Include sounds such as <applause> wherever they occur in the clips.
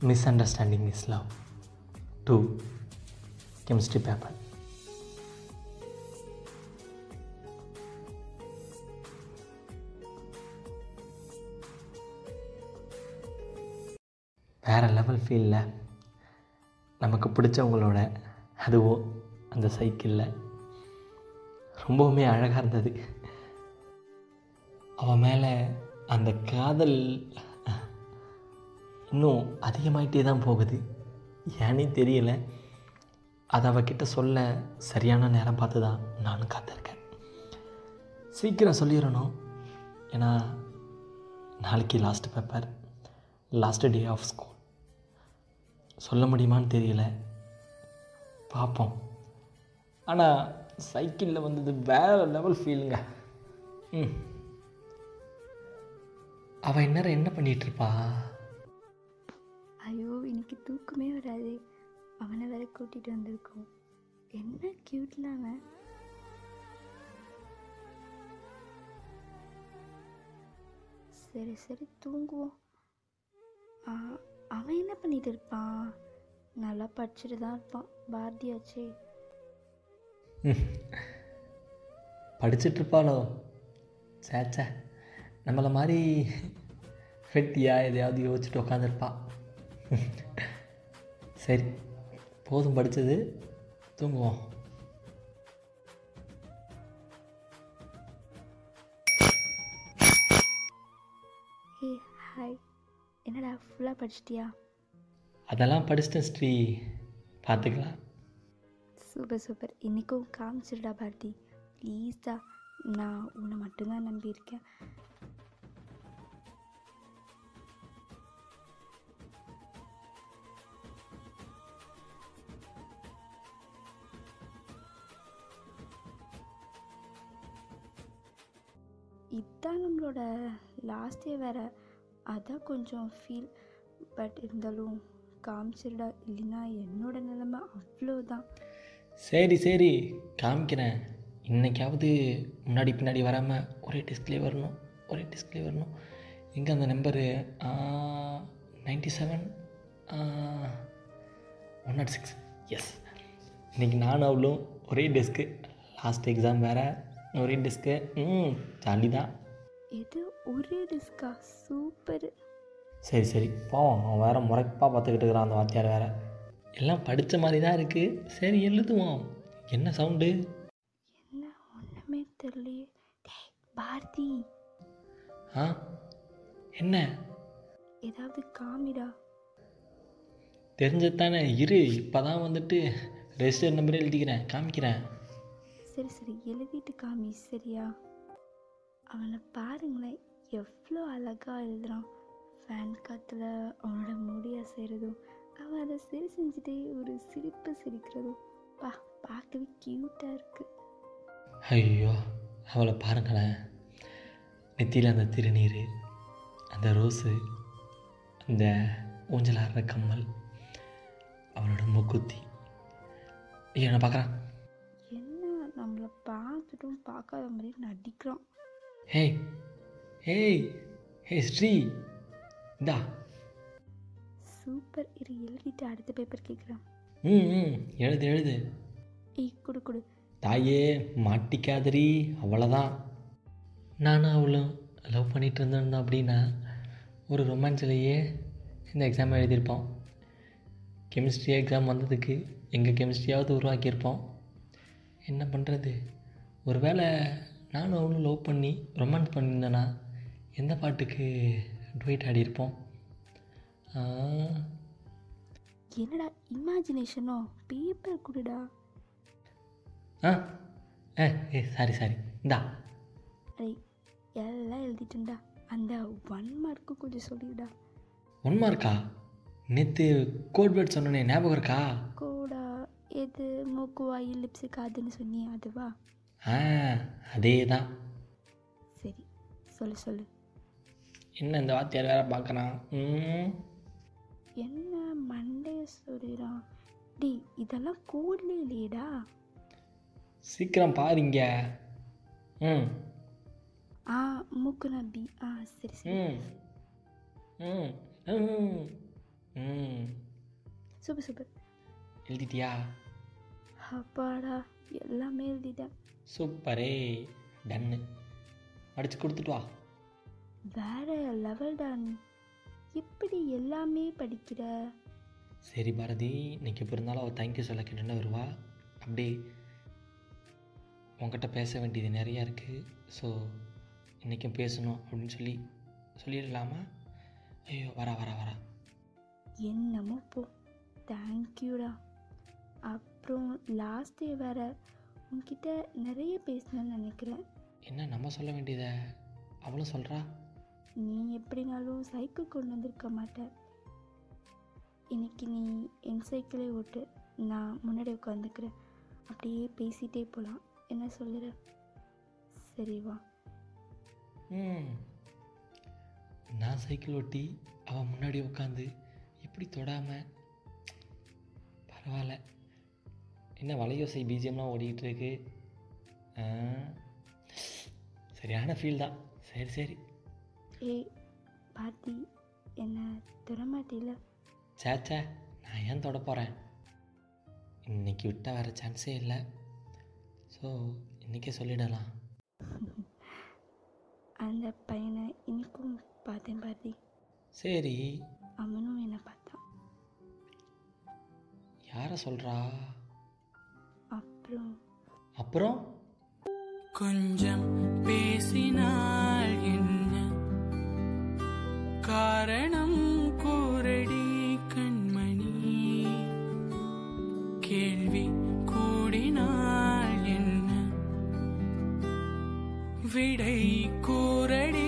Misunderstanding is love to chemistry paper வேறு level ஃபீலில் நமக்கு பிடிச்சவங்களோட அதுவோ அந்த சைக்கிளில் ரொம்பவுமே அழகாக இருந்தது. அவன் மேலே அந்த காதல் இன்னும் அதிகமாயிட்டே தான் போகுது. ஏன்னே தெரியல. அதை அவகிட்ட சொல்ல சரியான நேரம் பார்த்து தான் நானும் காத்திருக்கேன். சீக்கிரம் சொல்லிடணும். ஏன்னா நாளைக்கு last paper last day of school சொல்ல முடியுமான்னு தெரியல. பார்ப்போம். ஆனால் சைக்கிளில் வந்தது வேறு லெவல் ஃபீலுங்க ம். அவள் இந்நேரம் என்ன பண்ணிகிட்ருப்பா ஐயோ தூக்கமே வராது. அவனை வேற கூட்டிகிட்டு வந்திருக்கோம். என்ன க்யூட்ல அவன். சரி சரி தூங்குவோம். அவன் என்ன பண்ணிட்டு இருப்பான்? நல்லா படிச்சுட்டு தான் இருப்பான். பாரதியாச்சே. படிச்சிட்ருப்பாளோ சேச்சே நம்மளை மாதிரி <laughs> வெட்டியா எதையாவது யோசிச்சுட்டு உட்காந்துருப்பா <laughs> சரி போதும் படித்தது தூங்குவோம். ஹே ஹாய் என்னடா ஃபுல்லாக படிச்சிட்டியா? அதெல்லாம் படிச்சிட்டேன் ஸ்ரீ. பார்த்துக்கலாம். Super super. இன்றைக்கும் காமிச்சிருடா பாரதி. ப்ளீஸ்டா நான் உன்னை மட்டும்தான் நம்பியிருக்கேன். இதுதான் நம்மளோட லாஸ்ட் டே வேற. அதான் கொஞ்சம் ஃபீல் பட் இருந்தாலும் காமிச்சிருடா இல்லைன்னா என்னோட நிலைமை அவ்வளோதான் சரி சரி. காமிக்கிறேன். இன்னைக்காவது முன்னாடி பின்னாடி வராமல் ஒரே டிஸ்பிளே வரணும் ஒரே டிஸ்பிளே வரணும். எங்கே அந்த number ninety seven one nought six S இன்றைக்கி நானும் அவ்வளோ ஒரே டெஸ்க்கு லாஸ்ட் எக்ஸாம் வேறு. ஒரே டெஸ்க்கு ம் ஜாலி தான் இது ஒரே டிஸ்கா சூப்பர் சரி சரி. போவோம். அவன் வேறு முறைப்பாக பார்த்துக்கிட்டு இருக்கிறான் அந்த வாத்தியார் வேறு. எல்லாம் படித்த மாதிரி தான் இருக்குது சரி எழுதுவோம். என்ன சவுண்டு என்ன ஒன்றுமே தெரியலையே. பாரதி. ஆ என்ன? ஏதாவது காமிடா. தெரிஞ்சது தானே இரு இப்போ தான் வந்துட்டு ரெஜிஸ்டர் நம்பரே எழுதிக்கிறேன். காமிக்கிறேன். சரி சரி எழுதிட்டு காமி சரியா? அவனை பாருங்களேன் எவ்வளோ அழகாக எழுதுறான். ஃபேன் காற்றுல அவனோட முடியாக செய்கிறதும் அவன் அதை சரி செஞ்சுட்டே ஒரு சிரிப்பு சிரிக்கிறதும் பா பார்க்கவே க்யூட்டாக இருக்குது ஐயோ அவளை பாருங்களேன். நெத்தியில் அந்த திருநீர் அந்த ரோஸு அந்த ஊஞ்சலாடுற கம்மல் அவளோட மூக்குத்தி ஐயோ என்ன பார்க்குறான். பார்த்துட்டும் பார்க்காத மாதிரி நடிக்கிறான். ஹேய் ஹேய் ஹே ஸ்ரீ இந்தா. சூப்பர் இரு எழுதிட்டு அடுத்த பேப்பர் கேட்குறான். ம் ம் எழுது எழுது. ஏய் கொடு கொடு. தாயே மாட்டிக்காதரி அவ்வளோதான் நானும் அவளும் லவ் பண்ணிகிட்டு இருந்தோம் அப்படின்னா ஒரு ரொமான்ஸ்லேயே இந்த எக்ஸாம் எழுதியிருப்போம். கெமிஸ்ட்ரி எக்ஸாம் வந்ததுக்கு எங்கள் கெமிஸ்ட்ரியாவது உருவாக்கியிருப்போம். என்ன பண்ணுறது ஒருவேளை நானும் அவளும் லவ் பண்ணி ரொமான்ஸ் பண்ணியிருந்தேன்னா எந்த பாட்டுக்கு டுவைட் ஆடியிருப்போம் என்னடா இமேஜினேஷனோ பேப்பர் கொடுடா. ஆ. ஏ ஏ சாரி சாரி இந்தா. அடே எல்லாம் எழுதிட்டுண்டா அந்த ஒன் மார்க்கு கொஞ்சம் சொல்லிவிடா ஒன் மார்க்கா நேற்று கோட் வேர்ட் சொன்னனே ஞாபகம் இருக்கா? கோடா எது மூக்கு வாய் லிப்ஸு காதுன்னு சொன்னியே அதுவா? ஆ அதே தான் சரி சொல்லு சொல்லு. என்ன இந்த வாத்தியார் வேற பார்க்குறான்? ம். என்ன மண்டைய சொல்லிடான் டி இதெல்லாம் கோட்ல இல்லையேடா. சீக்கிரம் பாருங்க. ம். ஆ மூக்கு நபி ஆ சரி சரி. ம். ம். ம். ம். சூப்பர் சூப்பர் எழுதிட்டியா? அப்பாடா. எல்லாமே எழுதிட்டேன். சூப்பரே டன்னு அடித்து கொடுத்துட்டு வா. வேற லெவல் தான் எப்படி எல்லாமே படிக்கிற? சரி பாரதி இன்னைக்கு எப்படி இருந்தாலும் அவள் தேங்க்யூ சொல்ல கேட்டுன்னு வருவா. அப்படியே உன்கிட்ட பேச வேண்டியது நிறையா இருக்குது ஸோ இன்றைக்கும் பேசணும் அப்படின்னு சொல்லி சொல்லிடலாமா? ஐயோ வரா வரா வரா. என்னமோ போ. தேங்க்யூடா அப்புறம் லாஸ்ட் டே வேற உன்கிட்ட நிறைய பேசணும்னு நினைக்கிறேன். என்ன நம்ம சொல்ல வேண்டியதை அவளும் சொல்கிறா நீ எப்படினாலும் சைக்கிள் கொண்டு வந்திருக்க மாட்ட. இன்னைக்கு நீ என் சைக்கிளே ஓட்டு நான் முன்னாடி உட்காந்துக்கிறேன் அப்படியே பேசிட்டே போகலாம் என்ன சொல்லுற? சரி வா. ம். நான் சைக்கிள் ஓட்டி அவன் முன்னாடி உட்காந்து இப்படி தொடாமல் பரவாயில்ல. என்ன வலையோசை பிஜிஎம்லாம் ஓடிக்கிட்டு இருக்கு ஆ, சரியான ஃபீல் தான். சரி சரி. ஏய் பாத்தி என்ன தொடமாட்டில சேச்சே நான் ஏன் தொட போகிறேன் இன்னைக்கு விட்டால் வேறு சான்ஸே இல்லை. ஸோ இன்றைக்கே சொல்லிடலாம். <laughs> அந்த பையனை இன்னைக்கும் பார்த்தேன் பாத்தி சரி. அவனும் என்னை பார்த்தான். யாரை சொல்கிறா அப்புறம்? அப்புறம்? கொஞ்சம் பேசினால் என்ன? காரணம் கூரடி கண்மணி. கேள்வி கூடினால் என்ன? விடை கூரடி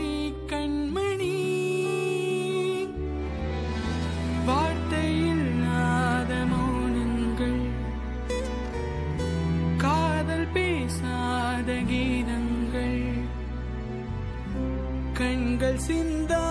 பேசாத கீதங்கள் கண்கள் சிந்தா